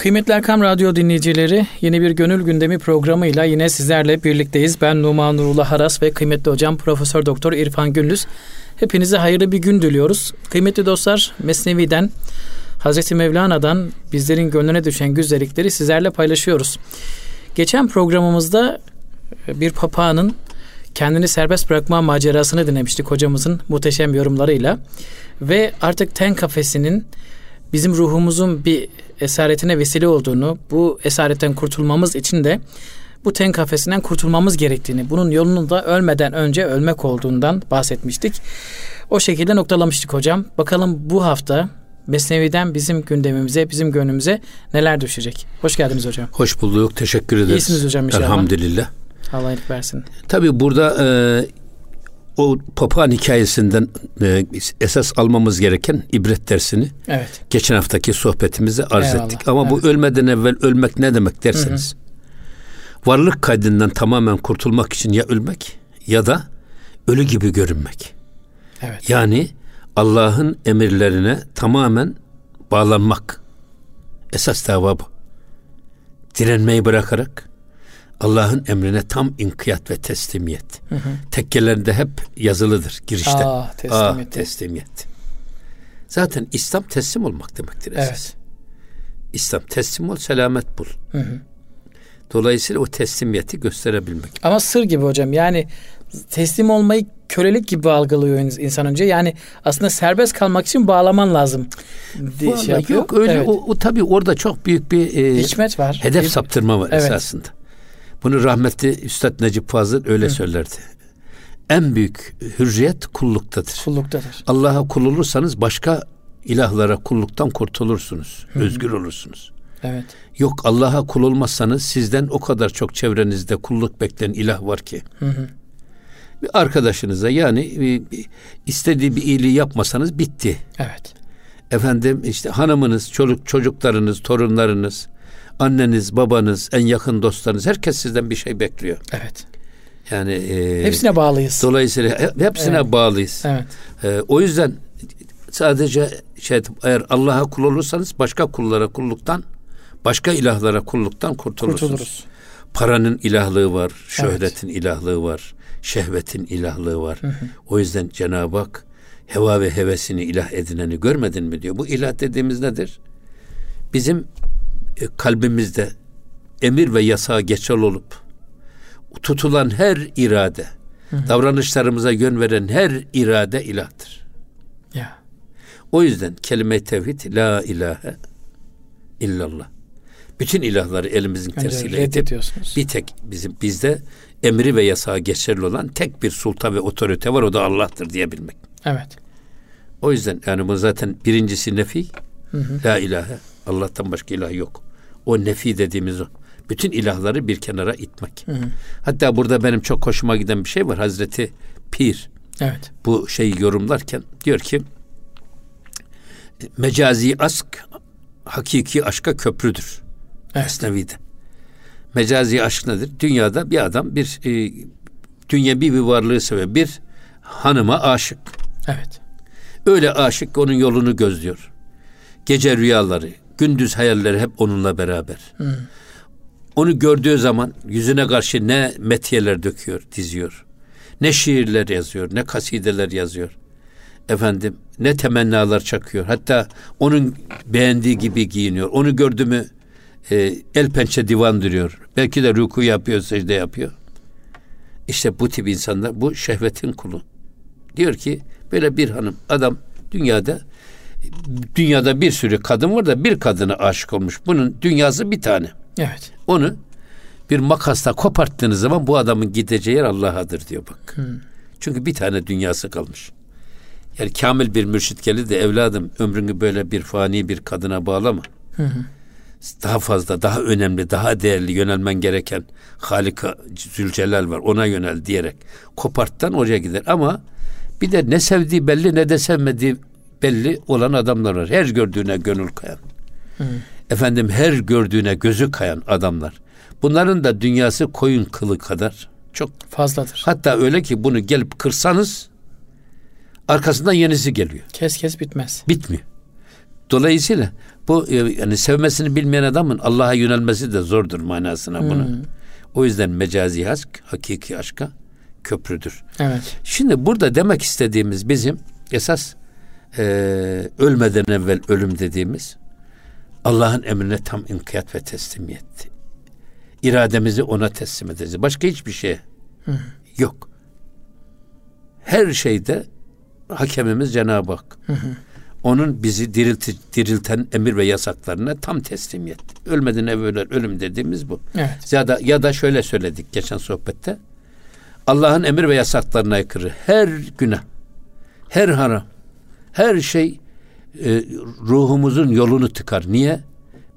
Kıymetli Erkam Radyo dinleyicileri yeni bir gönül gündemi programıyla yine sizlerle birlikteyiz. Ben Numan Nurullah Haras ve kıymetli hocam Profesör Doktor İrfan Gündüz. Hepinize hayırlı bir gün diliyoruz. Kıymetli dostlar Mesnevi'den Hazreti Mevlana'dan bizlerin gönlüne düşen güzellikleri sizlerle paylaşıyoruz. Geçen programımızda e, bir papağanın kendini serbest bırakma macerasını dinlemiştik hocamızın muhteşem yorumlarıyla. Ve artık ten kafesinin bizim ruhumuzun bir esaretine vesile olduğunu, bu esaretten kurtulmamız için de bu ten kafesinden kurtulmamız gerektiğini, bunun yolunun da ölmeden önce ölmek olduğundan bahsetmiştik. O şekilde noktalamıştık hocam. Bakalım bu hafta Mesnevi'den bizim gündemimize, bizim gönlümüze neler düşecek? Hoş geldiniz hocam. Hoş bulduk. Teşekkür ederiz. İyisiniz hocam inşallah. Elhamdülillah. Allah iyilik versin. Tabii burada e, o papağan hikayesinden e, esas almamız gereken ibret dersini Evet. geçen haftaki sohbetimizde arz Eyvallah. ettik. Ama Evet. bu ölmeden evvel ölmek ne demek derseniz varlık kaydından tamamen kurtulmak için ya ölmek ya da ölü gibi görünmek. Evet. Yani Allah'ın emirlerine tamamen bağlanmak. Esas dava bu. Direnmeyi bırakarak Allah'ın emrine tam inkiyat ve teslimiyet. Tekkelerinde hep yazılıdır girişte. Aa, teslimiyet. Aa, teslimiyet. Zaten İslam teslim olmak demektir esas. Evet. İslam teslim ol, selamet bul. Dolayısıyla o teslimiyeti gösterebilmek. Ama sır gibi hocam. Yani teslim olmayı kölelik gibi algılıyor insan önce. Yani aslında serbest kalmak için bağlaman lazım diye Vallahi şey yapıyor. yok öyle Evet. o, o tabii orada çok büyük bir e, Hikmet var. hedef Bir- saptırma var Evet. esasında. Bunu rahmetli Üstad Necip Fazıl öyle söylerdi. En büyük hürriyet kulluktadır. Kulluktadır. Allah'a kul olursanız başka ilahlara kulluktan kurtulursunuz. Özgür olursunuz. Evet. Yok Allah'a kul olmazsanız sizden o kadar çok çevrenizde kulluk bekleyen ilah var ki. Bir arkadaşınıza yani e, bir- istediği bir iyiliği yapmasanız bitti. Evet. Efendim işte hanımınız, çocuk çocuklarınız, torunlarınız, anneniz, babanız, en yakın dostlarınız herkes sizden bir şey bekliyor. Evet. Yani e, Hepsine bağlıyız. dolayısıyla he- hepsine Evet. bağlıyız. Evet. E, o yüzden sadece şey eğer Allah'a kul olursanız başka kullara kulluktan, başka ilahlara kulluktan kurtulursunuz. Kurtuluruz. Paranın ilahlığı var, şöhretin ilahlığı var, şehvetin ilahlığı var. O yüzden Cenab-ı Hak heva ve hevesini ilah edineni görmedin mi diyor. Bu ilah dediğimiz nedir? Bizim kalbimizde emir ve yasağa geçer olup tutulan her irade, davranışlarımıza yön veren her irade ilahtır. Ya. O yüzden kelime-i tevhid la ilahe illallah. Bütün ilahları elimizin Önce tersiyle edip bir tek bizim bizde emri ve yasağı geçerli olan tek bir sultan ve otorite var o da Allah'tır diyebilmek. Evet. O yüzden yani bu zaten birincisi nefi. La ilahe. Allah'tan başka ilah yok. O nefi dediğimiz o. Bütün ilahları bir kenara itmek. Hatta burada benim çok hoşuma giden bir şey var. Hazreti Pir Evet. bu şeyi yorumlarken diyor ki mecazi aşk hakiki aşka köprüdür. Evet. Mesnevi'de. Mecazi aşk nedir? Dünyada bir adam bir e, dünyevi bir varlığı sever. Bir hanıma aşık. Evet. Öyle aşık onun yolunu gözlüyor. Gece rüyaları, gündüz hayalleri hep onunla beraber. Onu gördüğü zaman yüzüne karşı ne metiyeler döküyor, diziyor. Ne şiirler yazıyor, ne kasideler yazıyor. Efendim, ne temennalar çakıyor. Hatta onun beğendiği gibi giyiniyor. Onu gördü mü e, el pençe divan duruyor. Belki de ruku yapıyor, secde yapıyor. İşte bu tip insanlar bu şehvetin kulu. Diyor ki böyle bir hanım adam dünyada dünyada bir sürü kadın var da bir kadına aşık olmuş. Bunun dünyası bir tane. Evet. Onu bir makasla koparttığınız zaman bu adamın gideceği yer Allah'adır diyor bak. Çünkü bir tane dünyası kalmış. Yani kamil bir mürşit gelir de evladım ömrünü böyle bir fani bir kadına bağlama. Daha fazla, daha önemli, daha değerli yönelmen gereken Halika Zülcelal var. Ona yönel diyerek koparttan oraya gider. Ama bir de ne sevdiği belli ne de sevmediği belli olan adamlar var. Her gördüğüne gönül kayan. Efendim her gördüğüne gözü kayan adamlar. Bunların da dünyası koyun kılı kadar çok. Fazladır. Hatta öyle ki bunu gelip kırsanız arkasından yenisi geliyor. Kes kes bitmez. Bitmiyor. Dolayısıyla bu e, yani sevmesini bilmeyen adamın Allah'a yönelmesi de zordur manasına bunu. Hmm. O yüzden mecazi aşk hakiki aşka köprüdür. Evet. Şimdi burada demek istediğimiz bizim esas e, ölmeden evvel ölüm dediğimiz Allah'ın emrine tam inkiyat ve teslimiyet. İrademizi ona teslim edeceğiz. Başka hiçbir şey yok. Her şeyde hakemimiz Cenab-ı Hak. Hı hı. Onun bizi dirilti, dirilten emir ve yasaklarına tam teslimiyet. Ölmeden evvel ölüm dediğimiz bu. Evet. Ya da ya da şöyle söyledik geçen sohbette. Allah'ın emir ve yasaklarına aykırı her günah, her haram, her şey e, ruhumuzun yolunu tıkar. Niye?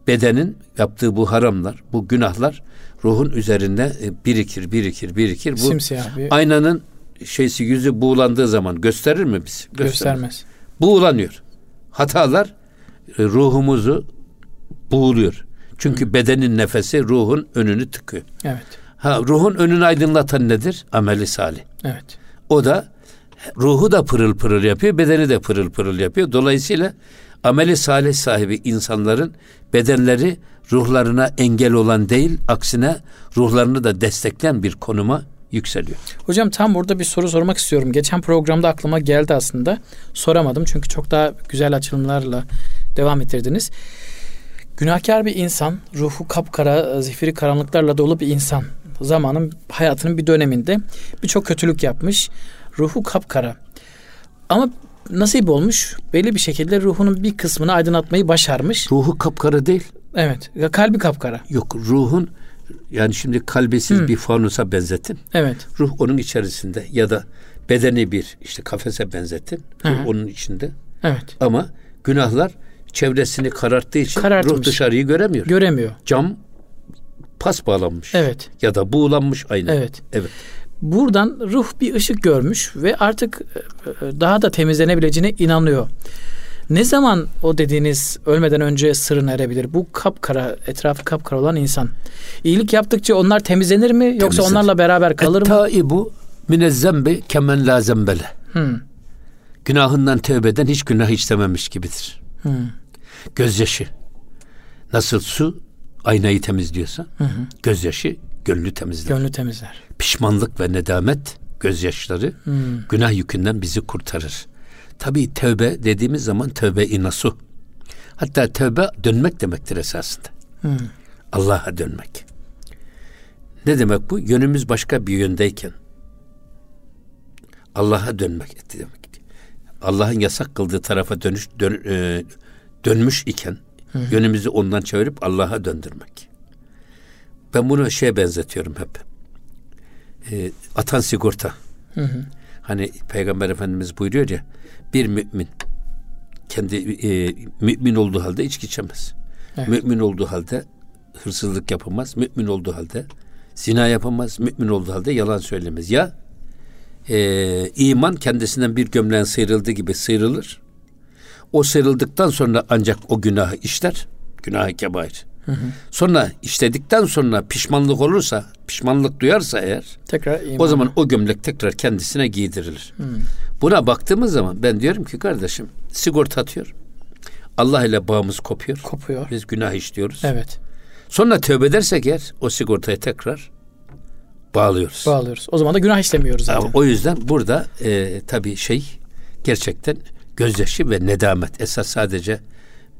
Bedenin yaptığı bu haramlar, bu günahlar ruhun üzerinde e, birikir, birikir, birikir. Bu Simsiyah bir... aynanın şeysi yüzü buğulandığı zaman gösterir mi biz? Göstermez. Göstermez. Buğulanıyor. Hatalar e, ruhumuzu buğuluyor. Çünkü Hı. bedenin nefesi ruhun önünü tıkıyor. Evet. Ha ruhun önünü aydınlatan nedir? Ameli salih. Evet. O da ruhu da pırıl pırıl yapıyor, bedeni de pırıl pırıl yapıyor. Dolayısıyla ameli salih sahibi insanların bedenleri ruhlarına engel olan değil, aksine ruhlarını da destekleyen bir konuma yükseliyor. Hocam tam burada bir soru sormak istiyorum. Geçen programda aklıma geldi aslında. Soramadım çünkü çok daha güzel açılımlarla devam ettirdiniz. Günahkar bir insan, ruhu kapkara, zifiri karanlıklarla dolu bir insan. Zamanın hayatının bir döneminde birçok kötülük yapmış. Ruhu kapkara. Ama nasip olmuş belli bir şekilde ruhunun bir kısmını aydınlatmayı başarmış. Ruhu kapkara değil. Evet. Ya kalbi kapkara. Yok ruhun yani şimdi kalbi siz Hı. bir fanusa benzetin. Evet. Ruh onun içerisinde ya da bedeni bir işte kafese benzetin. Ruh onun içinde. Evet. Ama günahlar çevresini kararttığı için Karartmış. ruh dışarıyı göremiyor. Göremiyor. Cam pas bağlanmış. Evet. Ya da buğulanmış aynı. Evet. Evet. Buradan ruh bir ışık görmüş ve artık e, e, daha da temizlenebileceğine inanıyor. Ne zaman o dediğiniz ölmeden önce sırrına erebilir? Bu kapkara, etrafı kapkara olan insan. İyilik yaptıkça onlar temizlenir mi? Yoksa Temizlenir. onlarla beraber kalır mı? Taibu minezzembi kemen la zembele. Hmm. Günahından tövbe eden hiç günah işlememiş gibidir. Hmm. Gözyaşı. Nasıl su aynayı temizliyorsa hı hı. gözyaşı gönlü temizler. Gönlü temizler. Pişmanlık ve nedamet gözyaşları hmm. günah yükünden bizi kurtarır. Tabi tövbe dediğimiz zaman tövbe inasu. Hatta tövbe dönmek demektir esasında. Hmm. Allah'a dönmek. Ne demek bu? Yönümüz başka bir yöndeyken Allah'a dönmek demek. Allah'ın yasak kıldığı tarafa dönüş dön, e, dönmüş iken hı. yönümüzü ondan çevirip Allah'a döndürmek. Ben bunu şeye benzetiyorum hep. E, atan sigorta. Hı hı. Hani Peygamber Efendimiz buyuruyor ya bir mümin kendi e, mümin olduğu halde içki içemez. Evet. Mümin olduğu halde hırsızlık yapamaz. Mümin olduğu halde zina yapamaz. Mümin olduğu halde yalan söylemez. Ya e, iman kendisinden bir gömleğin sıyrıldığı gibi sıyrılır. O sıyrıldıktan sonra ancak o günahı işler. Günah-ı kebair. Hı hı. Sonra işledikten sonra pişmanlık olursa, pişmanlık duyarsa eğer tekrar iman. o zaman o gömlek tekrar kendisine giydirilir. Hı. Buna baktığımız zaman ben diyorum ki kardeşim sigorta atıyor. Allah ile bağımız kopuyor. Kopuyor. Biz günah işliyoruz. Evet. Sonra tövbe edersek eğer o sigortayı tekrar bağlıyoruz. Bağlıyoruz. O zaman da günah işlemiyoruz zaten. O yüzden burada e, tabii şey gerçekten gözyaşı ve nedamet esas sadece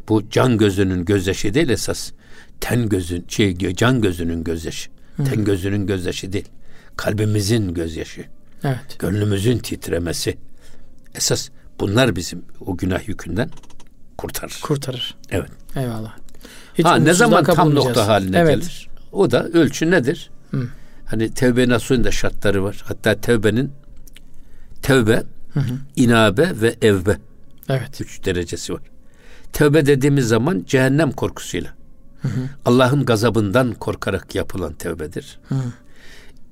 bu can gözünün gözyaşı değil esas ten gözün şey can gözünün gözyaşı. Hı. Ten gözünün gözyaşı değil. Kalbimizin gözyaşı. Evet. Gönlümüzün titremesi. Esas bunlar bizim o günah yükünden kurtarır. Kurtarır. Evet. Eyvallah. Hiç ha ne zaman tam nokta haline evet. gelir? O da ölçü nedir? Hı. Hani tevbe nasuhun da şartları var. Hatta tevbenin tevbe, hı hı. inabe ve evbe. Evet. Üç derecesi var. Tevbe dediğimiz zaman cehennem korkusuyla. Allah'ın gazabından korkarak yapılan tevbedir. Hı.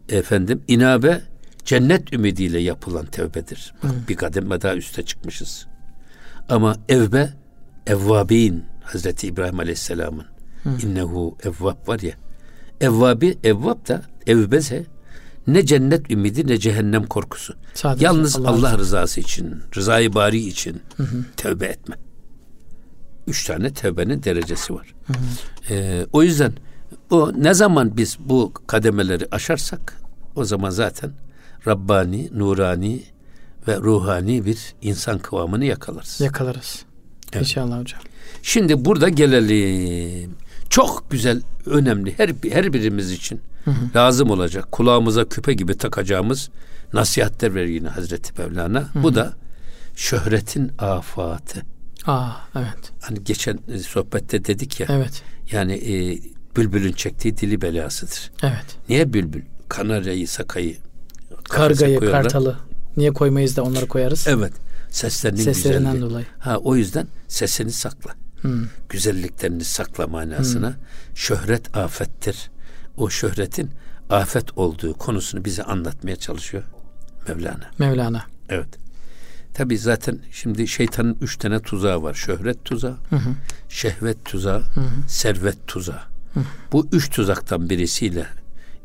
Efendim inabe cennet ümidiyle yapılan tevbedir. Bak, bir kademe daha üste çıkmışız. Ama evbe evvabin Hazreti İbrahim Aleyhisselam'ın innehu evvab var ya evvabi evvab da evbeze ne cennet ümidi ne cehennem korkusu. Sadece Yalnız Allah, Allah rızası için, rızayı bari için hı hı. tövbe etme. Üç tane tevbenin derecesi var. Ee, o yüzden bu ne zaman biz bu kademeleri aşarsak o zaman zaten Rabbani, nurani ve ruhani bir insan kıvamını yakalarız. Yakalarız. Evet. İnşallah hocam. Şimdi burada gelelim. Çok güzel, önemli her her birimiz için hı hı. lazım olacak. Kulağımıza küpe gibi takacağımız nasihatler ver yine Hazreti Mevlana. Hı hı. Bu da şöhretin afatı. Aa evet. Hani geçen sohbette dedik ya. Evet. Yani e, bülbülün çektiği dili belasıdır. Evet. Niye bülbül? Kanaryayı, sakayı, kargayı, kartalı. Niye koymayız da onları koyarız? Evet. Seslerinin Seslerinden güzelliği. dolayı. Ha o yüzden sesini sakla. Hmm. Güzelliklerini sakla manasına. Hmm. Şöhret afettir. O şöhretin afet olduğu konusunu bize anlatmaya çalışıyor Mevlana. Mevlana. Evet. Tabi zaten şimdi şeytanın üç tane tuzağı var. Şöhret tuzağı, hı hı. şehvet tuzağı, hı hı. servet tuzağı. Hı. Bu üç tuzaktan birisiyle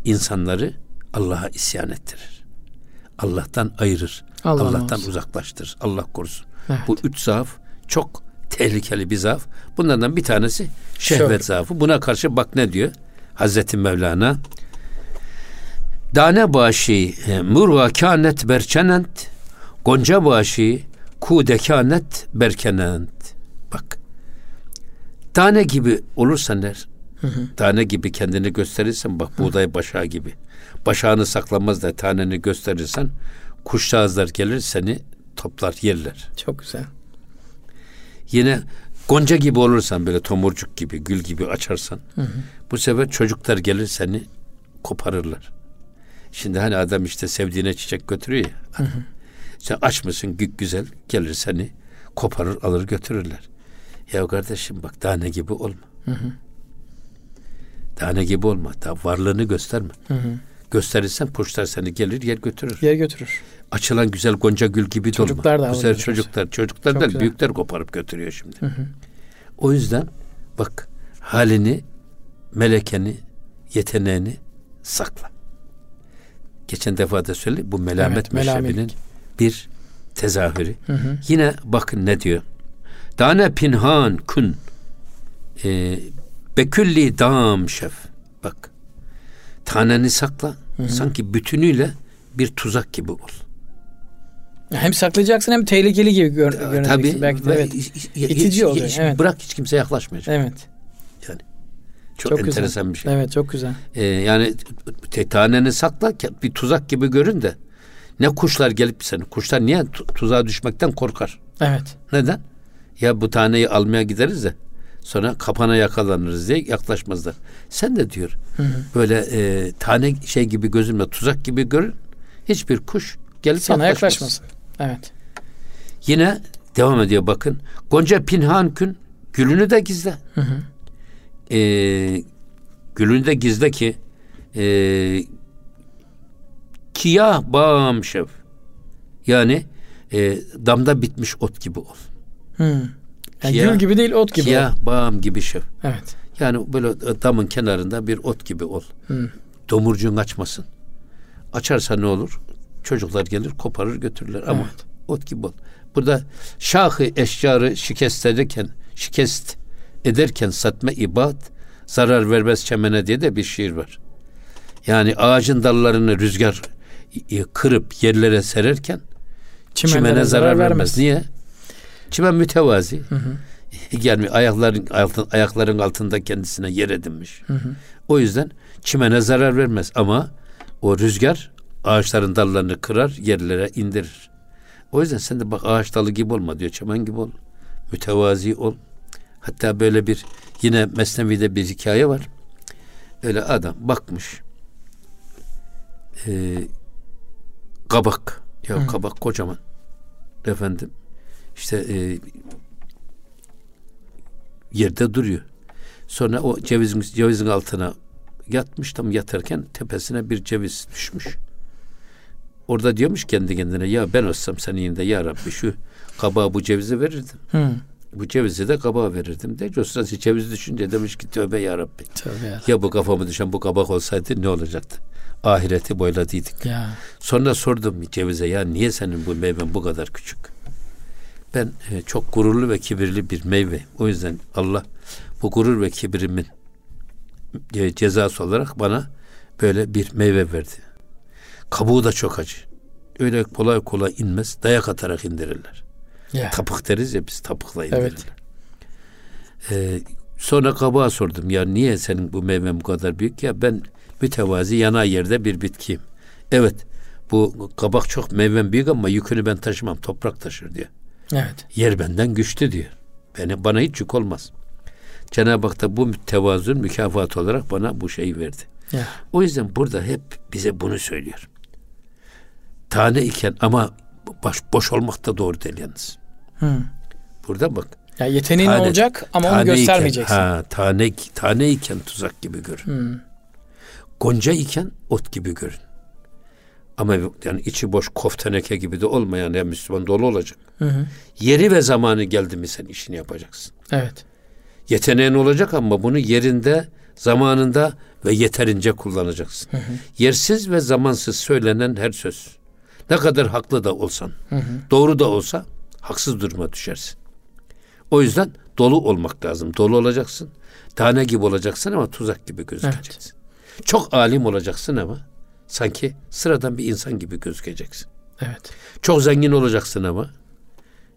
insanları Allah'a isyan ettirir. Allah'tan ayırır. Allah Allah'tan olsun. uzaklaştırır. Allah korusun. Evet. Bu üç zaaf çok tehlikeli bir zaaf. Bunlardan bir tanesi şehvet Şöyle. zaafı. Buna karşı bak ne diyor? Hazreti Mevlana Dane başı e, murva kânet berçenent Gonca başı ku dekanet berkenent. Bak. Tane gibi olursan der. Hı hı. Tane gibi kendini gösterirsen bak buğday başağı gibi. Başağını saklamaz da taneni gösterirsen kuşağızlar gelir seni toplar yerler. Çok güzel. Yine gonca gibi olursan böyle tomurcuk gibi gül gibi açarsan hı hı. bu sefer çocuklar gelir seni koparırlar. Şimdi hani adam işte sevdiğine çiçek götürüyor ya. Hı hı. Sen aç mısın gük güzel gelir seni koparır alır götürürler. Ya kardeşim bak tane gibi olma. Hı hı. Tane gibi olma. Daha varlığını gösterme. Hı hı. Gösterirsen kuşlar seni gelir yer götürür. Yer götürür. Açılan güzel gonca gül gibi çocuklar dolma. Da güzel çocuklar. Çocuklar da büyükler koparıp götürüyor şimdi. Hı hı. O yüzden bak halini, melekeni, yeteneğini sakla. Geçen defa da söyledim bu melamet evet, meşrebinin bir tezahürü. Hı hı. Yine bakın ne diyor. Dane pinhan kun e, bekülli dam şef. Bak taneni sakla. Hı hı. Sanki bütünüyle bir tuzak gibi ol. Hem saklayacaksın hem tehlikeli gibi gör, göreceksin. Tabii. Belki de, evet. İtici oluyor. Hiç, evet. Bırak hiç kimse yaklaşmayacak. Evet. Yani çok, çok enteresan güzel. bir şey. Evet çok güzel. Ee, yani taneni sakla bir tuzak gibi görün de ne kuşlar gelip seni. Kuşlar niye tuzağa düşmekten korkar? Evet. Neden? Ya bu taneyi almaya gideriz de sonra kapana yakalanırız diye yaklaşmazlar. Sen de diyor hı hı. böyle e, tane şey gibi gözümle tuzak gibi görün. Hiçbir kuş gelip sana yaklaşmasın. Evet. Yine devam ediyor bakın. Gonca pinhan kün gülünü de gizle. Hı hı. E, gülünü de gizle ki e, Kiyah bağım şef. Yani e, damda bitmiş ot gibi ol. Hmm. Yani Kiyah, gül gibi değil ot gibi Kiyah ol. bağım gibi şef. Evet. Yani böyle damın kenarında bir ot gibi ol. Hmm. Domurcuğun açmasın. Açarsa ne olur? Çocuklar gelir koparır götürürler ama evet. ot gibi ol. Burada şahı eşcarı şikest ederken şikest ederken satma ibad zarar vermez çemene diye de bir şiir var. Yani ağacın dallarını rüzgar kırıp yerlere sererken çimene zarar vermez. Niye? Çimen mütevazi. Hı hı. Yani ayakların altın, ayakların altında kendisine yer edinmiş. Hı hı. O yüzden çimene zarar vermez ama o rüzgar ağaçların dallarını kırar, yerlere indirir. O yüzden sen de bak ağaç dalı gibi olma diyor. Çimen gibi ol. Mütevazi ol. Hatta böyle bir yine Mesnevi'de bir hikaye var. Öyle adam bakmış. E, kabak. Ya Hı. kabak kocaman. Efendim işte e, yerde duruyor. Sonra o cevizin, cevizin altına yatmış tam yatarken tepesine bir ceviz düşmüş. Orada diyormuş kendi kendine ya ben olsam senin yerinde ya Rabbi şu kabağa bu cevizi verirdim. Hı. Bu cevizi de kabağa verirdim de. Sırası ceviz düşünce demiş ki tövbe ya Rabbi. Tövbe ya, ya bu kafamı düşen bu kabak olsaydı ne olacaktı? ahireti boyladıydık. Ya. Sonra sordum cevize ya niye senin bu meyven bu kadar küçük? ben e, çok gururlu ve kibirli bir meyve. O yüzden Allah bu gurur ve kibirimin e, cezası olarak bana böyle bir meyve verdi. Kabuğu da çok acı. Öyle kolay kolay inmez. Dayak atarak indirirler. Ya. Tapık deriz ya biz tapıkla indirirler. Evet. Ee, sonra kabuğa sordum ya niye senin bu meyven bu kadar büyük ya ben mütevazi yana yerde bir bitkiyim. Evet bu kabak çok meyven büyük ama yükünü ben taşımam toprak taşır diyor. Evet. Yer benden güçlü diyor. Beni, bana hiç yük olmaz. Cenab-ı Hak da bu tevazun mükafat olarak bana bu şeyi verdi. Ya. O yüzden burada hep bize bunu söylüyor. Tane iken ama baş, boş olmak da doğru değil yalnız. Hı. Burada bak. Ya yeteneğin Tane- olacak ama onu tane iken- göstermeyeceksin. ha, tane, tane iken tuzak gibi görün. Hı. Gonca iken ot gibi görün. Ama yani içi boş kofteneke gibi de olmayan ya Müslüman dolu olacak. Hı hı. Yeri ve zamanı geldi mi sen işini yapacaksın. Evet. Yeteneğin olacak ama bunu yerinde, zamanında ve yeterince kullanacaksın. Yersiz ve zamansız söylenen her söz. Ne kadar haklı da olsan, doğru da olsa haksız duruma düşersin. O yüzden dolu olmak lazım. Dolu olacaksın. Tane gibi olacaksın ama tuzak gibi gözükeceksin. Çok alim olacaksın ama sanki sıradan bir insan gibi gözükeceksin. Evet. Çok zengin olacaksın ama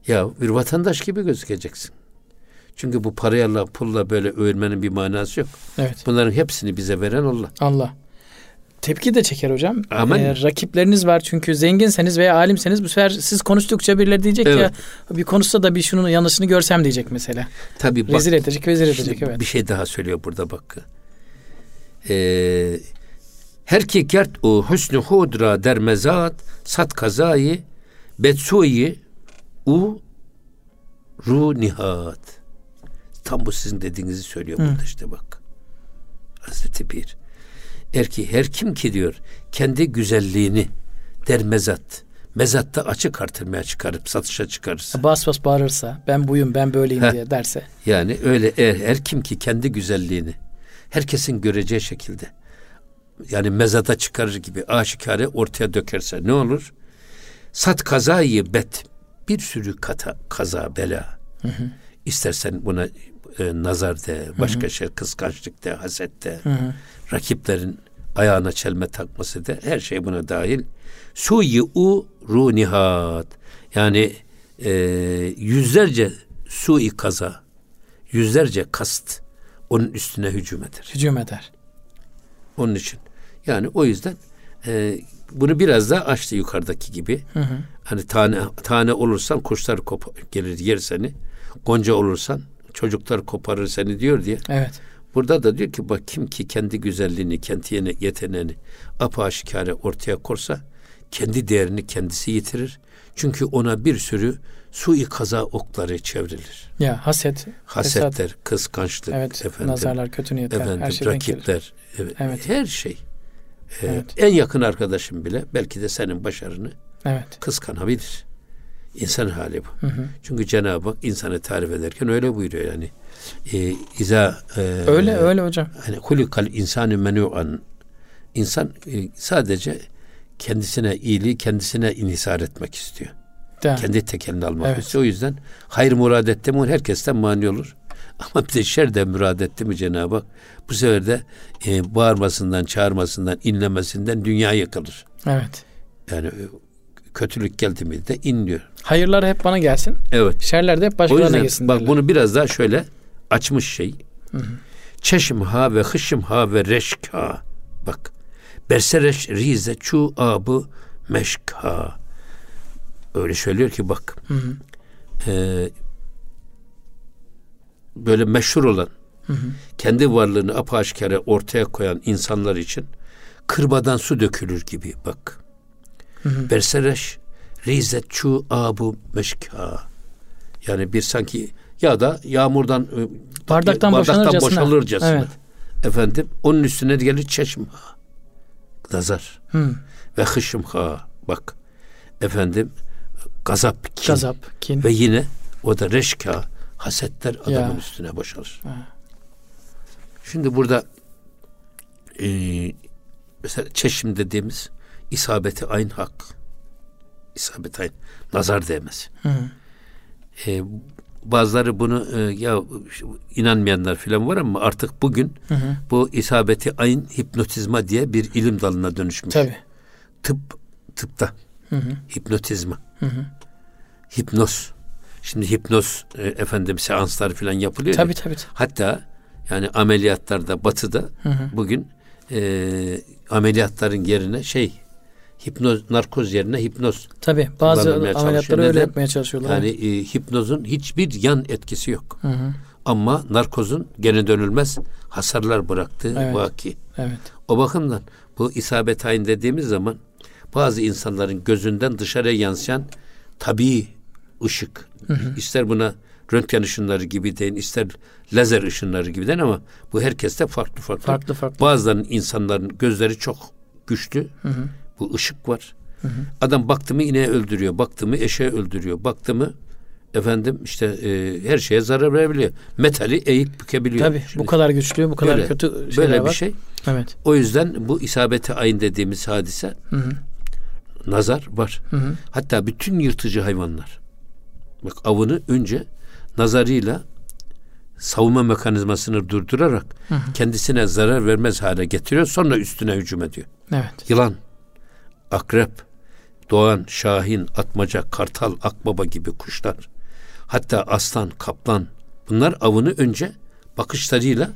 ya bir vatandaş gibi gözükeceksin. Çünkü bu parayla pulla böyle övülmenin bir manası yok. Evet. Bunların hepsini bize veren Allah. Allah. Tepki de çeker hocam. Aman. Ee, rakipleriniz var çünkü zenginseniz veya alimseniz bu sefer siz konuştukça birileri diyecek Evet. ya bir konuşsa da bir şunun yanlışını görsem diyecek mesela. Tabii bak, Rezil edecek, vezir edecek evet. bir şey daha söylüyor burada bak. Ee, her ki gert o hüsnü hudra der mezat sat kazayı betsuyi u ru nihat. Tam bu sizin dediğinizi söylüyor burada işte bak. Hazreti Pir. Er ki her kim ki diyor kendi güzelliğini der mezat. Mezatta açık artırmaya çıkarıp satışa çıkarırsa. Bas bas bağırırsa ben buyum ben böyleyim Heh. diye derse. Yani öyle eğer her kim ki kendi güzelliğini herkesin göreceği şekilde yani mezada çıkarır gibi aşikare ortaya dökerse ne olur? Sat kazayı bet bir sürü kata, kaza bela. İstersen buna e, nazar de, başka şey kıskançlık de, haset de, rakiplerin ayağına çelme takması de her şey buna dahil. Suyi u ru nihat. Yani e, yüzlerce sui kaza, yüzlerce kast onun üstüne hücum eder. Hücum eder. Onun için. Yani o yüzden e, bunu biraz daha açtı yukarıdaki gibi. Hani tane tane olursan kuşlar kopar, gelir yer seni. Gonca olursan çocuklar koparır seni diyor diye. Evet. Burada da diyor ki bak kim ki kendi güzelliğini, kendi yeteneğini apaşikare ortaya korsa kendi değerini kendisi yitirir. Çünkü ona bir sürü sui kaza okları çevrilir. Ya haset, fesat, Hasetler, kıskançlık, evet, efendim, nazarlar, kötü niyetler, efendim, her şey denk gelir. rakipler, evet, Evet. her şey. Ee, Evet. En yakın arkadaşın bile belki de senin başarını Evet. kıskanabilir. İnsan hali bu. Çünkü Cenab-ı Hak insanı tarif ederken öyle buyuruyor yani. E, İza e, Öyle öyle hocam. hani hulikal insanı menu'an insan e, sadece kendisine iyiliği kendisine inhisar etmek istiyor. De. Kendi tekelini almak Evet. istiyor. O yüzden hayır murad etti mi herkesten mani olur. Ama bir de şer de murad etti mi Cenab-ı Hak bu sefer de e, bağırmasından, çağırmasından, inlemesinden dünya yıkılır. Evet. Yani e, kötülük geldi mi de inliyor. Hayırlar hep bana gelsin. Evet. Şerler de hep başkalarına gelsin. bak derler. bunu biraz daha şöyle açmış şey. Çeşim ha ve hışım ha ve reşk ha. Bak. Bersereş rize çu abı meşk ha. Öyle söylüyor ki bak. Ee, böyle meşhur olan kendi varlığını apaşikare ortaya koyan insanlar için kırbadan su dökülür gibi bak. Bersereş rize çu abu meşka. Yani bir sanki ya da yağmurdan e, Bardaktan boşanırcasına. boşalırcasına. Evet. Efendim onun üstüne gelir çeşim ha. Nazar. Hı. Ve hışım ha. Bak. Efendim gazap, kin. Gazap, kin. Ve yine o da reşka, hasetler adamın Ya. üstüne boşalır. Şimdi burada e, mesela çeşim dediğimiz isabeti aynı hak. İsabet aynı. Nazar değmesi. Hı. E, bazıları bunu e, ya inanmayanlar filan var ama artık bugün hı hı. bu isabeti ayın hipnotizma diye bir ilim dalına dönüşmüş. Tabii. Tıp tıpta. Hı hı. Hipnotizma. Hı hı. Hipnoz. Şimdi hipnoz e, efendim seanslar filan yapılıyor. Tabii, tabii tabii. Hatta yani ameliyatlarda batıda hı hı. bugün e, ameliyatların yerine şey hipnoz narkoz yerine hipnoz. Tabi bazı ameliyatları öyle yapmaya çalışıyorlar. Yani e, hipnozun hiçbir yan etkisi yok. Hı hı. Ama narkozun gene dönülmez hasarlar bıraktığı evet. vaki. Evet. O bakımdan bu isabet ayin dediğimiz zaman bazı insanların gözünden dışarıya yansıyan tabii ışık. Hı hı. İster buna röntgen ışınları gibi deyin, ister lazer ışınları gibi deyin ama bu herkeste farklı farklı. Farklı farklı. Bazılarının insanların gözleri çok güçlü. Hı hı. Bu ışık var. Hı hı. Adam baktı mı ineği öldürüyor, baktı mı eşeği öldürüyor, baktı mı efendim işte e, her şeye zarar verebiliyor. Metali eğip bükebiliyor. Tabii Şimdi, bu kadar güçlü, bu kadar böyle, kötü şeyler böyle var. bir şey. Evet. O yüzden bu isabeti ayın dediğimiz hadise hı hı. nazar var. Hı hı. Hatta bütün yırtıcı hayvanlar bak avını önce nazarıyla savunma mekanizmasını durdurarak hı hı. kendisine zarar vermez hale getiriyor. Sonra üstüne hücum ediyor. Evet. Yılan, akrep, doğan, şahin, atmaca, kartal, akbaba gibi kuşlar. Hatta aslan, kaplan bunlar avını önce bakışlarıyla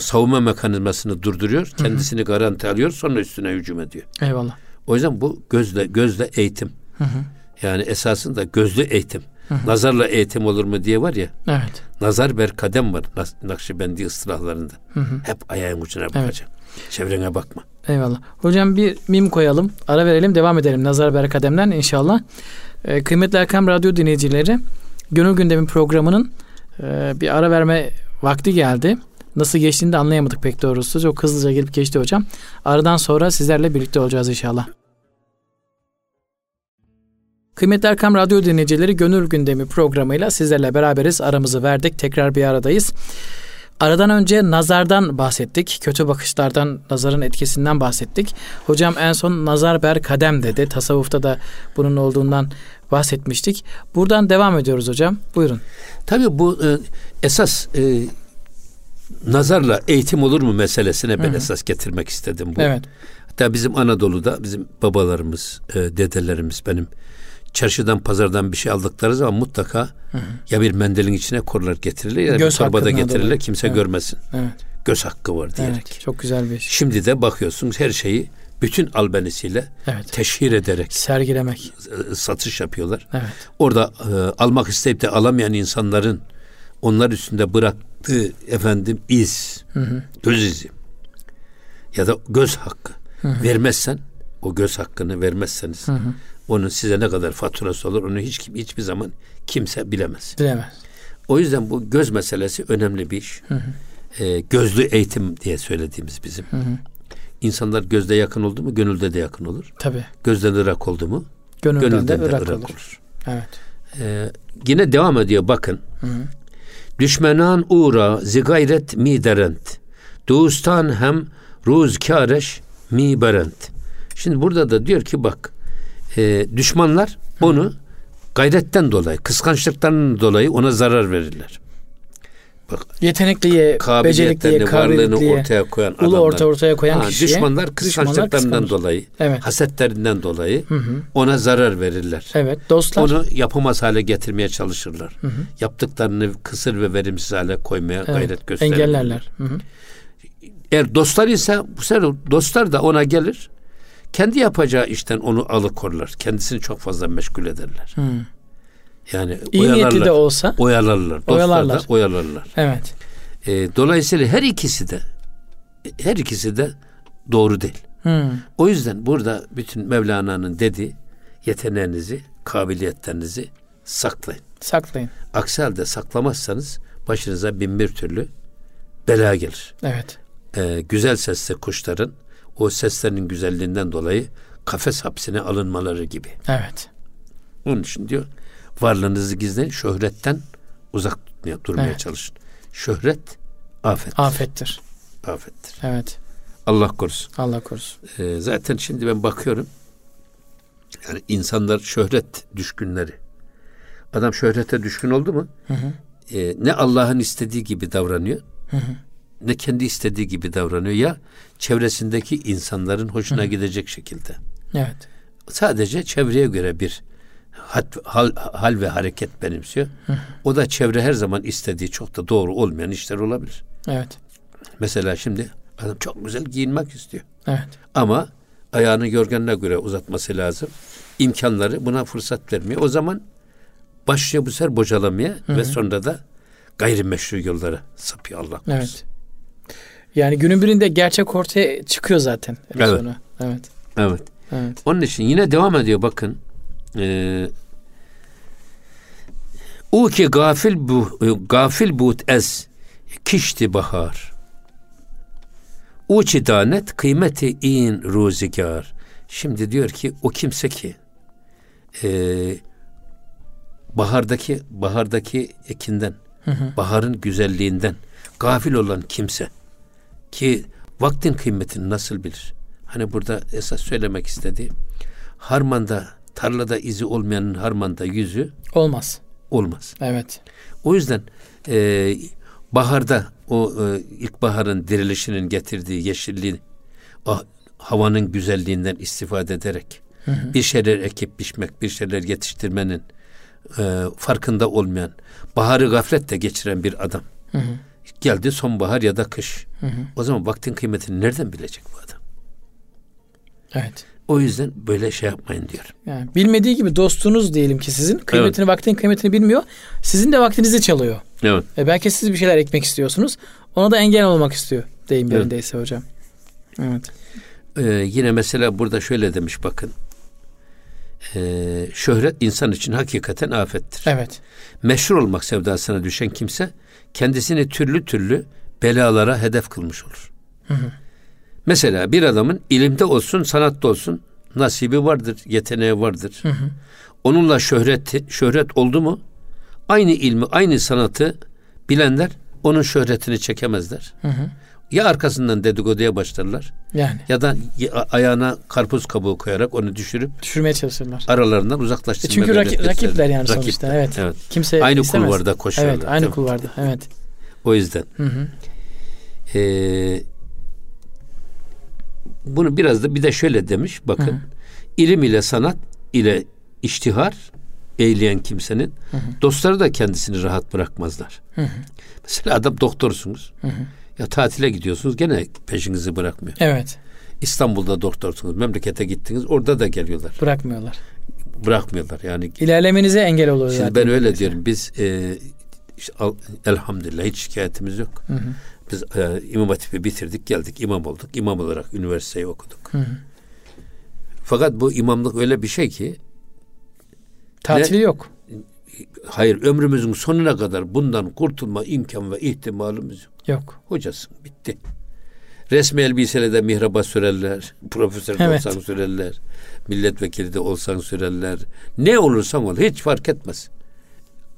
savunma mekanizmasını durduruyor. Kendisini hı hı. garanti alıyor. Sonra üstüne hücum ediyor. Eyvallah. O yüzden bu gözle gözle eğitim. Hı hı. Yani esasında gözlü eğitim. Hı hı. Nazarla eğitim olur mu diye var ya. Evet. Nazar ber kadem var Nakşibendi ıstılahlarında. Hı hı. Hep ayağın ucuna bakacağım. Evet. Çevrene bakma. Eyvallah. Hocam bir mim koyalım. Ara verelim. Devam edelim. Nazar ber kademden inşallah. Ee, kıymetli Erkam Radyo dinleyicileri Gönül Gündemi programının e, bir ara verme vakti geldi. Nasıl geçtiğini de anlayamadık pek doğrusu. Çok hızlıca gelip geçti hocam. Aradan sonra sizlerle birlikte olacağız inşallah. Kıymetli Erkam Radyo dinleyicileri Gönül Gündemi programıyla sizlerle beraberiz. Aramızı verdik. Tekrar bir aradayız. Aradan önce nazardan bahsettik. Kötü bakışlardan, nazarın etkisinden bahsettik. Hocam en son nazar ber kadem dedi. Tasavvufta da bunun olduğundan bahsetmiştik. Buradan devam ediyoruz hocam. Buyurun. Tabii bu e, esas e, nazarla eğitim olur mu meselesine ben Hı-hı. esas getirmek istedim bu. Evet. Hatta bizim Anadolu'da bizim babalarımız, e, dedelerimiz benim çarşıdan pazardan bir şey aldıkları zaman mutlaka hı ya bir mendilin içine korlar getirilir ya Göz bir torbada getirirler kimse evet. görmesin. Evet. Göz hakkı var diyerek. Evet, çok güzel bir şey. Şimdi de bakıyorsunuz her şeyi bütün albenisiyle evet. teşhir ederek sergilemek satış yapıyorlar. Evet. Orada e, almak isteyip de alamayan insanların onlar üstünde bıraktığı efendim iz, hı hı. göz izi ya da göz hakkı hı hı. vermezsen o göz hakkını vermezseniz hı hı. Onun size ne kadar faturası olur onu hiç hiçbir zaman kimse bilemez. Bilemez. O yüzden bu göz meselesi önemli bir iş. Hı hı. E, gözlü eğitim diye söylediğimiz bizim. Hı hı. İnsanlar gözde yakın oldu mu gönülde de yakın olur. Tabi. Gözden ırak oldu mu gönülden, gönülden de, de ırak, ırak olur. olur. Evet. Ee, yine devam ediyor bakın. Hı hı. Düşmenan uğra zigayret mi derent. Dostan hem ruzkareş mi berent. Şimdi burada da diyor ki bak e, düşmanlar onu gayretten dolayı, kıskançlıktan dolayı ona zarar verirler. Bak, yetenekliye, becerikliye, varlığını ortaya koyan ulu adamlar. orta ortaya koyan ha, kişiye düşmanlar kıskançlıklarından dolayı, evet. hasetlerinden dolayı hı hı. ona zarar verirler. Evet, dostlar onu yapamaz hale getirmeye çalışırlar. Hı hı. Yaptıklarını kısır ve verimsiz hale koymaya evet. gayret gösterirler. Engellerler. Hı hı. Eğer dostlar ise bu sefer dostlar da ona gelir kendi yapacağı işten onu alıkorlar. Kendisini çok fazla meşgul ederler. Hmm. Yani İyi oyalarlar. niyetli de olsa oyalarlar. Oyalarlar. da oyalarlar. Evet. E, dolayısıyla her ikisi de her ikisi de doğru değil. Hmm. O yüzden burada bütün Mevlana'nın dediği yeteneğinizi, kabiliyetlerinizi saklayın. Saklayın. Aksi halde saklamazsanız başınıza bin bir türlü bela gelir. Evet. Ee, güzel sesli kuşların o seslerinin güzelliğinden dolayı kafes hapsine alınmaları gibi. Evet. Onun için diyor varlığınızı gizleyin şöhretten uzak tutmaya, durmaya evet. çalışın. Şöhret afettir. Afettir. Afettir. Evet. Allah korusun. Allah korusun. Ee, zaten şimdi ben bakıyorum yani insanlar şöhret düşkünleri Adam şöhrete düşkün oldu mu? Hı hı. E, ne Allah'ın istediği gibi davranıyor. Hı hı. Ne kendi istediği gibi davranıyor ya çevresindeki insanların hoşuna hı hı. gidecek şekilde. Evet. Sadece çevreye göre bir hal, hal ve hareket benimsiyor. Hı hı. O da çevre her zaman istediği çok da doğru olmayan işler olabilir. Evet. Mesela şimdi adam çok güzel giyinmek istiyor. Evet. Ama ayağını yorganına göre uzatması lazım. İmkanları buna fırsat vermiyor. O zaman başlıyor bu sefer bocalamaya Hı-hı. ve sonra da gayrimeşru yollara sapıyor Allah korusun. Evet. Yani günün birinde gerçek ortaya çıkıyor zaten. Evet. Sonra. Evet. Evet. Evet. Onun için yine devam ediyor bakın. Ee, o ki gafil bu gafil but ez kişti bahar. O danet kıymeti in ruzigar. Şimdi diyor ki o kimse ki e, bahardaki bahardaki ekinden, hı hı. baharın güzelliğinden gafil olan kimse ki vaktin kıymetini nasıl bilir? Hani burada esas söylemek istediğim harmanda tarlada izi olmayanın harmanda yüzü olmaz. Olmaz. Evet. O yüzden e, baharda o e, ilkbaharın dirilişinin getirdiği yeşilliği o havanın güzelliğinden istifade ederek hı hı. bir şeyler ekip biçmek, bir şeyler yetiştirmenin e, farkında olmayan, baharı gafletle geçiren bir adam. Hı hı. Geldi sonbahar ya da kış. Hı hı. O zaman vaktin kıymetini nereden bilecek bu adam? Evet. O yüzden böyle şey yapmayın diyor. Yani bilmediği gibi dostunuz diyelim ki sizin kıymetini evet. vaktin kıymetini bilmiyor. Sizin de vaktinizi çalıyor. Evet. E belki siz bir şeyler ekmek istiyorsunuz. Ona da engel olmak istiyor deyim evet. yerindeyse hocam. Evet. Ee, yine mesela burada şöyle demiş bakın. Ee, şöhret insan için hakikaten afettir. Evet. Meşhur olmak sevdasına düşen kimse kendisini türlü türlü belalara hedef kılmış olur. Hı hı. Mesela bir adamın ilimde olsun, sanatta olsun nasibi vardır, yeteneği vardır. Hı hı. Onunla şöhret şöhret oldu mu aynı ilmi, aynı sanatı bilenler onun şöhretini çekemezler. Hı hı. Ya arkasından dedikoduya başlarlar. Yani. Ya da ayağına karpuz kabuğu koyarak onu düşürüp düşürmeye çalışırlar. Aralarından uzaklaştırmaya e Çünkü rak- rakipler yani rakipler. sonuçta. Evet. evet. Kimse aynı istemez. kulvarda koşuyorlar. Evet, aynı kulvarda. Evet. O yüzden. Hı hı. Ee, bunu biraz da bir de şöyle demiş bakın. Hı hı. İlim ile sanat ile iştihar eyleyen kimsenin hı hı. dostları da kendisini rahat bırakmazlar. Hı hı. Mesela adam doktorsunuz. Hı hı. Ya tatile gidiyorsunuz gene peşinizi bırakmıyor. Evet. İstanbul'da doktorsunuz. Memlekete gittiniz. Orada da geliyorlar. Bırakmıyorlar. Bırakmıyorlar yani. İlerlemenize engel oluyor. Şimdi ben öyle diyorum. Biz e, işte, elhamdülillah hiç şikayetimiz yok. Hı hı. Biz e, İmam Hatip'i bitirdik, geldik imam olduk. İmam olarak üniversiteyi okuduk. Hı hı. Fakat bu imamlık öyle bir şey ki tatili ne, yok. Hayır, ömrümüzün sonuna kadar bundan kurtulma imkan ve ihtimalimiz yok. Yok. Hocasın, bitti. Resmi elbiseyle de mihraba sürerler, profesör evet. olsan sürerler, milletvekili de olsan sürerler. Ne olursan ol, hiç fark etmez.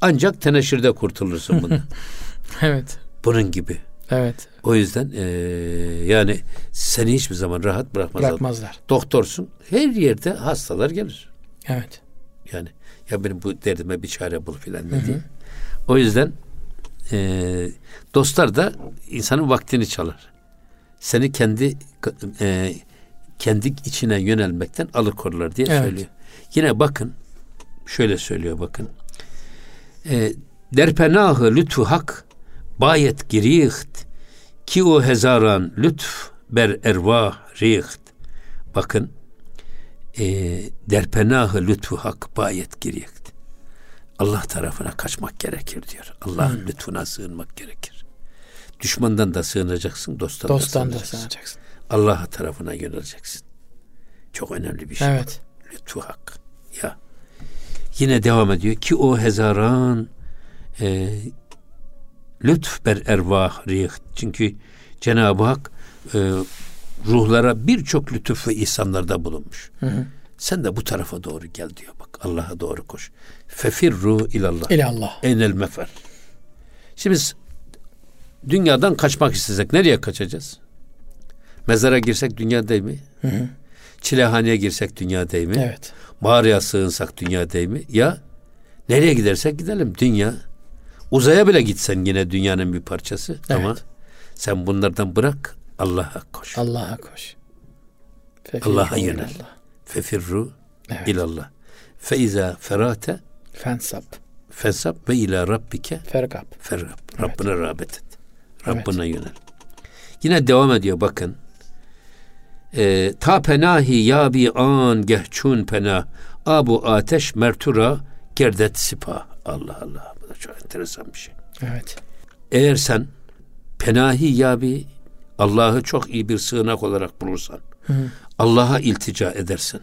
Ancak teneşirde kurtulursun bundan. evet. Bunun gibi. Evet. O yüzden e, yani seni hiçbir zaman rahat bırakmazlar. Bırakmazlar. Doktorsun. Her yerde hastalar gelir. Evet. Yani ya benim bu derdime bir çare bul filan dedi. O yüzden e, dostlar da insanın vaktini çalar. Seni kendi e, kendi içine yönelmekten alıkorlar diye evet. söylüyor. Yine bakın şöyle söylüyor bakın. E, derpenahı lütfu hak bayet giriht ki o hezaran lütf ber ervah riht. Bakın e, derpenahı lütfu hak bayet giriht. Allah tarafına kaçmak gerekir diyor. Allah'ın hmm. lütfuna sığınmak gerekir. Düşmandan da sığınacaksın, dosttan, dosttan da sığınacaksın. sığınacaksın. Allah tarafına yöneleceksin. Çok önemli bir şey. Evet. Lütfu hak. Ya. Yine devam ediyor ki o hezaran e, lütf ber ervah rih. Çünkü Cenab-ı Hak e, ruhlara birçok lütuf ve ihsanlarda bulunmuş. Hı hı. Sen de bu tarafa doğru gel diyor bak. Allah'a doğru koş. Fefirru ilallah. İlallah. Enel mefer. Şimdi biz dünyadan kaçmak istesek nereye kaçacağız? Mezara girsek dünya değil mi? Hı hı. Çilehaneye girsek dünya değil mi? Evet. Mağaraya sığınsak dünya değil mi? Ya Nereye gidersek gidelim dünya. Uzaya bile gitsen yine dünyanın bir parçası. Evet. Ama sen bunlardan bırak Allah'a koş. Allah'a koş. Allah'a yönel. Fefirru Evet. ilallah. Fe izâ ferate Fensap. fesab ve ila rabbike Fergab. fergab. Rabbine rağbet et. Rabbine yönel. Yine devam ediyor bakın. Ee, ta penahi ya bi an gehçun penah abu ateş mertura gerdet sipa. Allah Allah. Bu da çok enteresan bir şey. Evet. Eğer sen penahi ya bi Allah'ı çok iyi bir sığınak olarak bulursan, Allah'a iltica edersen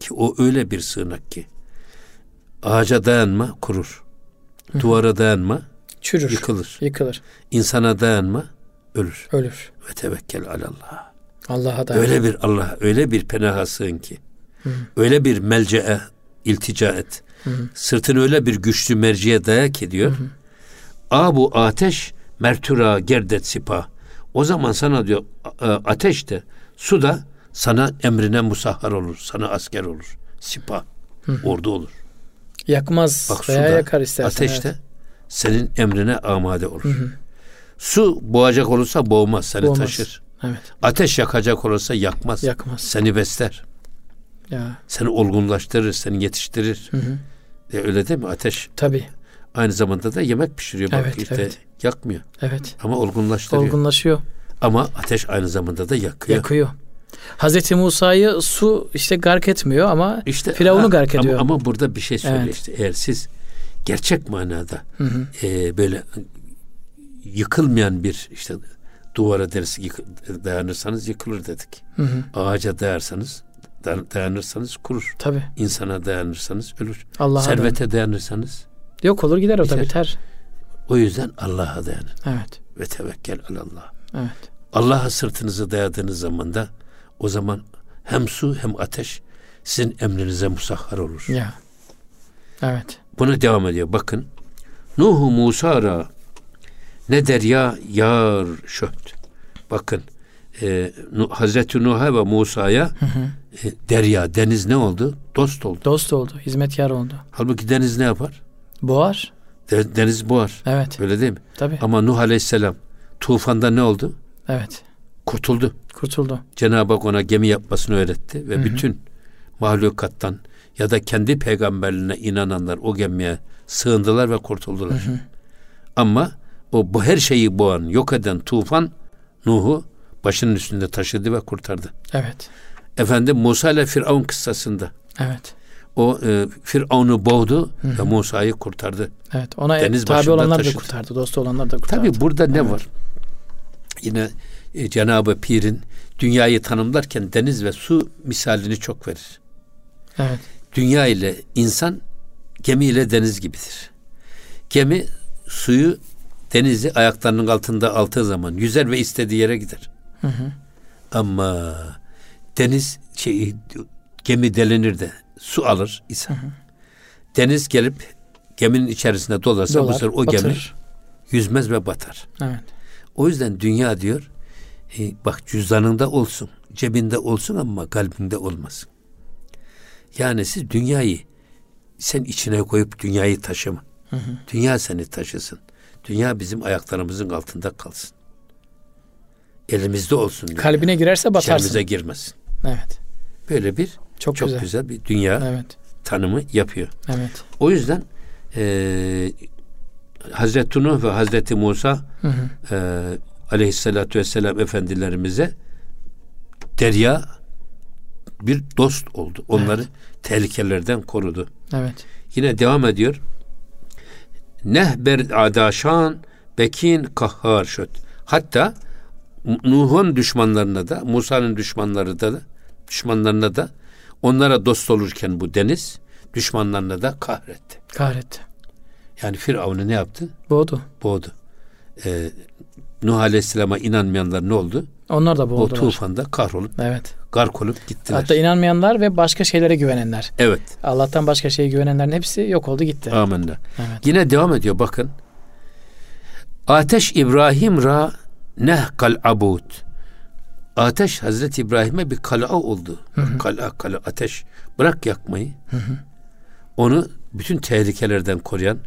ki o öyle bir sığınak ki ağaca dayanma kurur. Duvara dayanma Çürür. yıkılır. Yıkılır. İnsana dayanma ölür. Ölür. Ve tevekkel alallah. Allah'a da Öyle bir Allah, öyle bir penaha sığın ki. Öyle bir melce'e iltica et. Sırtını öyle bir güçlü merciye dayak ediyor. Abu ateş mertura gerdet sipa. O zaman sana diyor a- ateş de su da sana emrine musahhar olur. Sana asker olur. Sipa. Ordu olur. yakmaz Bak veya da yakar istersen. ateş de evet. senin emrine amade olur. Su boğacak olursa boğmaz, seni Boğmaz. taşır. Evet. Ateş yakacak olursa yakmaz. Yakmaz. Seni besler. Ya. Seni olgunlaştırır, seni yetiştirir. E, öyle değil mi? Ateş Tabii. Aynı zamanda da yemek pişiriyor. Bak Evet, işte evet. yakmıyor Evet. ama olgunlaştırıyor. Olgunlaşıyor. Ama ateş aynı zamanda da yakıyor. Yakıyor. Hazreti Musa'yı su işte gark etmiyor ama İşte Firavun'u gark ediyor. Ama, ama burada bir şey söylüyor Evet. işte. Eğer siz gerçek manada e, böyle yıkılmayan bir işte duvara dersi yık- dayanırsanız yıkılır dedik. Ağaca dayarsanız da- dayanırsanız kurur. Tabii. İnsana dayanırsanız ölür. Allah'a Servete dayanırsanız Yok olur gider o da Biter. o yüzden Allah'a dayanın Evet. ve tevekkel alallah. Evet. Allah'a sırtınızı dayadığınız zaman da o zaman hem su hem ateş sizin emrinize musahhar olur. Ya. Evet. Buna devam ediyor. Bakın. Nuhu Musa'ra ne derya yar şöht. Bakın. E, Hazreti Nuh'a ve Musa'ya e, derya, deniz ne oldu? Dost oldu. Dost oldu. Hizmetkar oldu. Halbuki deniz ne yapar? Boğar. De- deniz boğar. Evet. Öyle değil mi? Tabii. Ama Nuh Aleyhisselam tufanda ne oldu? Evet. Kurtuldu. Kurtuldu. Cenab-ı Hak ona gemi yapmasını öğretti ve bütün mahlukattan ya da kendi peygamberliğine inananlar o gemiye sığındılar ve kurtuldular. Ama o bu her şeyi boğan, yok eden tufan Nuh'u başının üstünde taşıdı ve kurtardı. Evet. Efendim Musa ile Firavun kıssasında Evet. O e, Firavun'u boğdu ve Musa'yı kurtardı. Evet. Ona Deniz tabi olanlar da taşıdı. kurtardı. Dost olanlar da kurtardı. Tabi burada ne var? Yine e, Cenab-ı Pir'in dünyayı tanımlarken deniz ve su misalini çok verir. Evet. Dünya ile insan gemi ile deniz gibidir. Gemi suyu denizi ayaklarının altında altığı zaman yüzer ve istediği yere gider. Ama deniz şey, gemi delinir de su alır ise deniz gelip geminin içerisinde dolarsa bu Dolar, sefer o gemi batır. yüzmez ve batar. Evet. O yüzden dünya diyor e, bak cüzdanında olsun, cebinde olsun ama kalbinde olmasın. Yani siz dünyayı sen içine koyup dünyayı taşıma. Dünya seni taşısın. Dünya bizim ayaklarımızın altında kalsın. Elimizde olsun. Dünya. Kalbine girerse batarsın. İçerimize girmesin. Evet. Böyle bir Çok, çok güzel. güzel. bir dünya Evet. tanımı yapıyor. Evet. O yüzden e, Hazreti Nuh ve Hazreti Musa Hı hı. e, aleyhissalatü vesselam efendilerimize derya bir dost oldu. Onları tehlikelerden korudu. Evet. Yine devam ediyor. Nehber adaşan bekin kahhar şöt. Hatta Nuh'un düşmanlarına da Musa'nın düşmanları da düşmanlarına da onlara dost olurken bu deniz düşmanlarına da kahretti. Kahretti. Yani Firavun'u ne yaptı? Boğdu. Boğdu. Ee, Nuh Aleyhisselam'a inanmayanlar ne oldu? Onlar da O boğdular. tufanda kahrolup, Evet. gark olup gittiler. Hatta inanmayanlar ve başka şeylere güvenenler. evet. Allah'tan başka şeye güvenenlerin hepsi yok oldu gitti. Amenna. Evet. Yine devam ediyor bakın. Ateş İbrahim ra nehkal abud. Ateş Hazreti İbrahim'e bir kala oldu. Kala kala ateş. Bırak yakmayı. Onu bütün tehlikelerden koruyan,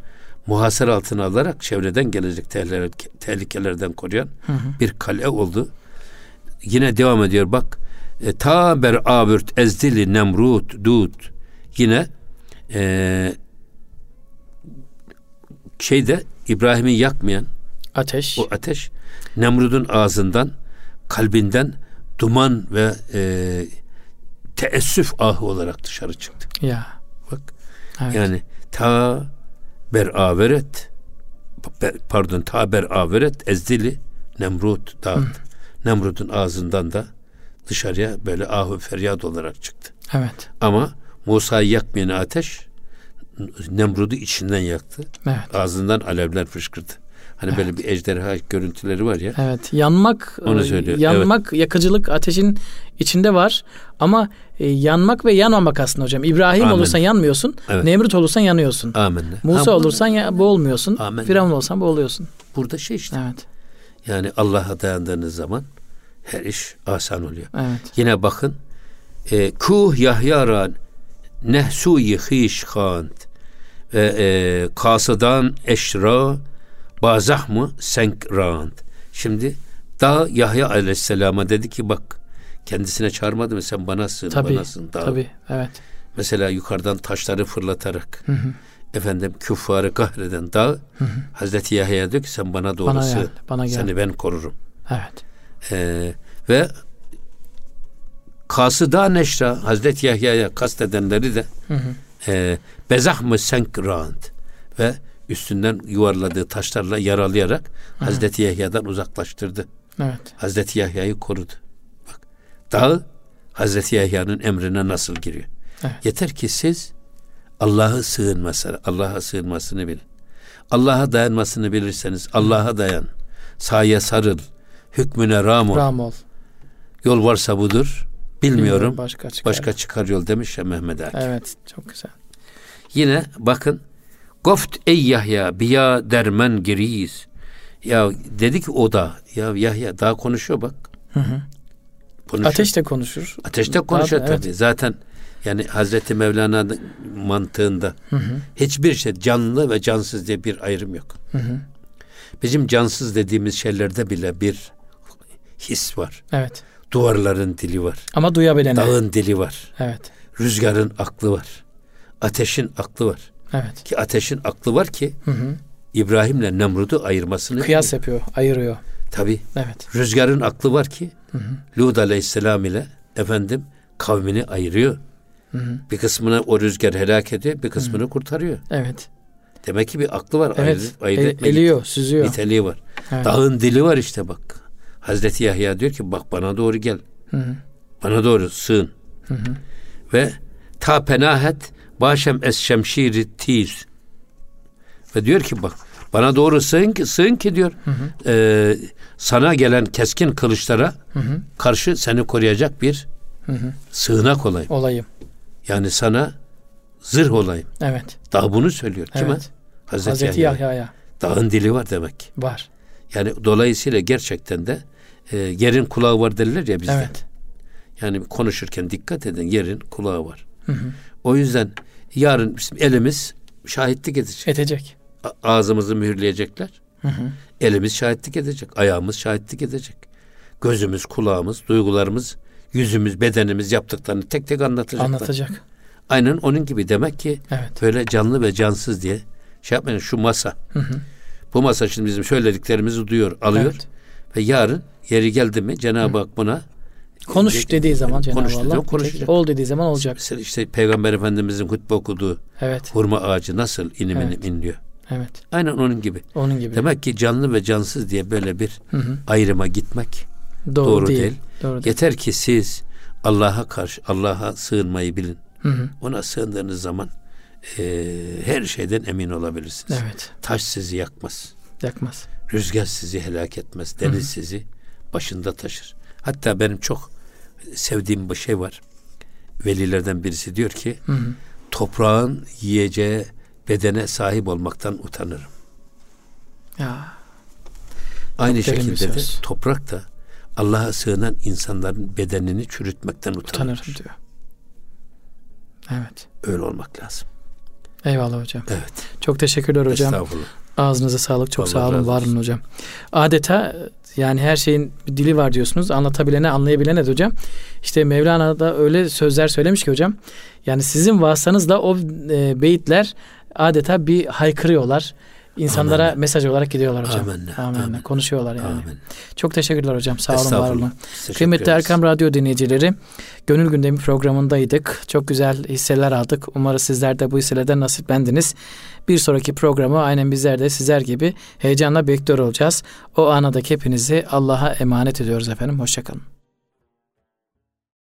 muhasara altına alarak çevreden gelecek tehlikelerden koruyan hı hı. bir kale oldu. Yine devam ediyor bak. E, ta ber abürt ezdili nemrut dut. Yine e, şeyde İbrahim'i yakmayan ateş. O ateş Nemrud'un ağzından, kalbinden duman ve e, teessüf ahı olarak dışarı çıktı. Ya. Bak. Evet. Yani ta ber averet pardon ta ber averet ezdili Nemrut dağıt. Nemrut'un ağzından da dışarıya böyle ahı feryat olarak çıktı. Evet. Ama Musa'yı yakmayan ateş Nemrud'u içinden yaktı. Evet. Ağzından alevler fışkırdı. Hani evet. böyle bir ejderha görüntüleri var ya. Evet. Yanmak onu söylüyor. Yanmak, evet. yakıcılık ateşin içinde var ama e, yanmak ve yanmamak aslında hocam. İbrahim Amin. olursan yanmıyorsun. Evet. Nemrut olursan yanıyorsun. Amin. Musa ha, olursan ya, boğulmuyorsun. Amin. Firavun olsan boğuluyorsun. Burada şey işte. Evet. Yani Allah'a dayandığınız zaman her iş asan oluyor. Evet. Yine bakın e, kuh yahyaran nehsuyi hiş khant ve e, kasıdan eşra bazah mı senkrant. Şimdi dağ Yahya aleyhisselama dedi ki bak kendisine çağırmadı mı sen bana sığın tabii, bana sığın dağ. Tabii evet. Mesela yukarıdan taşları fırlatarak hı hı. efendim küffarı kahreden dağ hı hı. Hazreti Yahya diyor ki sen bana doğru bana. Gel, bana gel. Seni ben korurum. Evet. Ee, ve Kasıda Neşra Hazreti Yahya'ya kastedenleri de hı hı. E, bezah mı senkrant ve üstünden yuvarladığı taşlarla yaralayarak hı. Hazreti Yahya'dan uzaklaştırdı. Evet. Hazreti Yahya'yı korudu. Bak dağ Hazreti Yahya'nın emrine nasıl giriyor? Evet. Yeter ki siz Allah'ı sığınmasını, Allah'a sığınmasını bilin. Allah'a dayanmasını bilirseniz Allah'a dayan. Sahaya sarıl. Hükmüne ram ol. Ram ol. Yol varsa budur. Bilmiyorum. başka çıkar. Başka çıkar yol demiş ya Mehmet Akif. Evet, çok güzel. Yine bakın Goft ey Yahya biya dermen giriyiz. Ya dedi ki o da ya Yahya daha konuşuyor bak. Hı hı. Konuşuyor. Ateş de konuşur. Ateş de konuşuyor tabii. Evet. Zaten yani Hazreti Mevlana mantığında hı hı. hiçbir şey canlı ve cansız diye bir ayrım yok. Hı hı. Bizim cansız dediğimiz şeylerde bile bir his var. Evet. Duvarların dili var. Ama duyabilene. Dağın dili var. Evet. Rüzgarın aklı var. Ateşin aklı var. Evet. Ki ateşin aklı var ki hı hı. İbrahim'le Nemrud'u ayırmasını kıyas yapıyor, ayırıyor. Tabi. Evet. Rüzgarın aklı var ki hı hı. Lut Aleyhisselam ile efendim kavmini ayırıyor. Hı hı. Bir kısmını o rüzgar helak ediyor, bir kısmını hı. kurtarıyor. Evet. Demek ki bir aklı var. Evet. Ayır, ayır El, eliyor, süzüyor. Niteliği var. Evet. Dağın dili var işte bak. Hazreti Yahya diyor ki bak bana doğru gel. Hı hı. Bana doğru sığın. Hı hı. Ve ta penahet başem es şemşiri tiz. Ve diyor ki bak bana doğru sığın ki, sığın ki diyor hı hı. E, sana gelen keskin kılıçlara hı hı. karşı seni koruyacak bir hı hı. sığınak olayım. Olayım. Yani sana zırh olayım. Evet. Daha bunu söylüyor. Kime? Evet. Hazreti, Hazreti Yahya'ya. Yahya. Dağın dili var demek. Var. Yani dolayısıyla gerçekten de e, yerin kulağı var derler ya bizde. Evet. Yani konuşurken dikkat edin yerin kulağı var. Hı hı. O yüzden yarın bizim elimiz şahitlik edecek. Edecek. A- ağzımızı mühürleyecekler. Hı hı. Elimiz şahitlik edecek. Ayağımız şahitlik edecek. Gözümüz, kulağımız, duygularımız, yüzümüz, bedenimiz yaptıklarını tek tek anlatacaklar. Anlatacak. Aynen onun gibi demek ki evet. böyle canlı ve cansız diye şey yapmayın şu masa. Hı hı. Bu masa şimdi bizim söylediklerimizi duyuyor, alıyor. Evet. Ve yarın yeri geldi mi Cenab-ı Hak buna Konuş dediği zaman Cenab-ı konuş Allah konuşacak. ol dediği zaman olacak. Mesela işte Peygamber Efendimizin hutbe okuduğu evet. hurma ağacı nasıl inim evet. inim inliyor. Evet. Aynen onun gibi. Onun gibi. Demek ki canlı ve cansız diye böyle bir hı hı. ayrıma gitmek doğru, doğru değil. değil. Doğru Yeter ki siz Allah'a karşı Allah'a sığınmayı bilin. Hı hı. Ona sığındığınız zaman e, her şeyden emin olabilirsiniz. Evet. Taş sizi yakmaz. Yakmaz. Rüzgar sizi helak etmez. Deniz Hı-hı. sizi başında taşır. Hatta benim çok sevdiğim bir şey var. Velilerden birisi diyor ki Hı-hı. toprağın yiyeceği bedene sahip olmaktan utanırım. Ya. Aynı şekilde de toprak da Allah'a sığınan insanların bedenini çürütmekten utanır. Utanırım diyor. Evet. Öyle olmak lazım. Eyvallah hocam. Evet. Çok teşekkürler hocam. Estağfurullah. Ağzınıza sağlık. Çok Allah sağ olun. Var olun hocam. Adeta yani her şeyin bir dili var diyorsunuz. Anlatabilene anlayabilene de hocam. İşte Mevlana da öyle sözler söylemiş ki hocam. Yani sizin vasıtanızla o e, beyitler adeta bir haykırıyorlar. İnsanlara Amenna. mesaj olarak gidiyorlar hocam. Amenna, Amenna. amenna. Konuşuyorlar yani. Amin. Çok teşekkürler hocam. Sağ olun, var olun. Kıymetli. Erkam Radyo dinleyicileri, Gönül Gündemi programındaydık. Çok güzel hisseler aldık. Umarız sizler de bu hisselerden nasiplendiniz. Bir sonraki programı aynen bizler de sizler gibi heyecanla bekliyor olacağız. O anadaki hepinizi Allah'a emanet ediyoruz efendim. Hoşçakalın.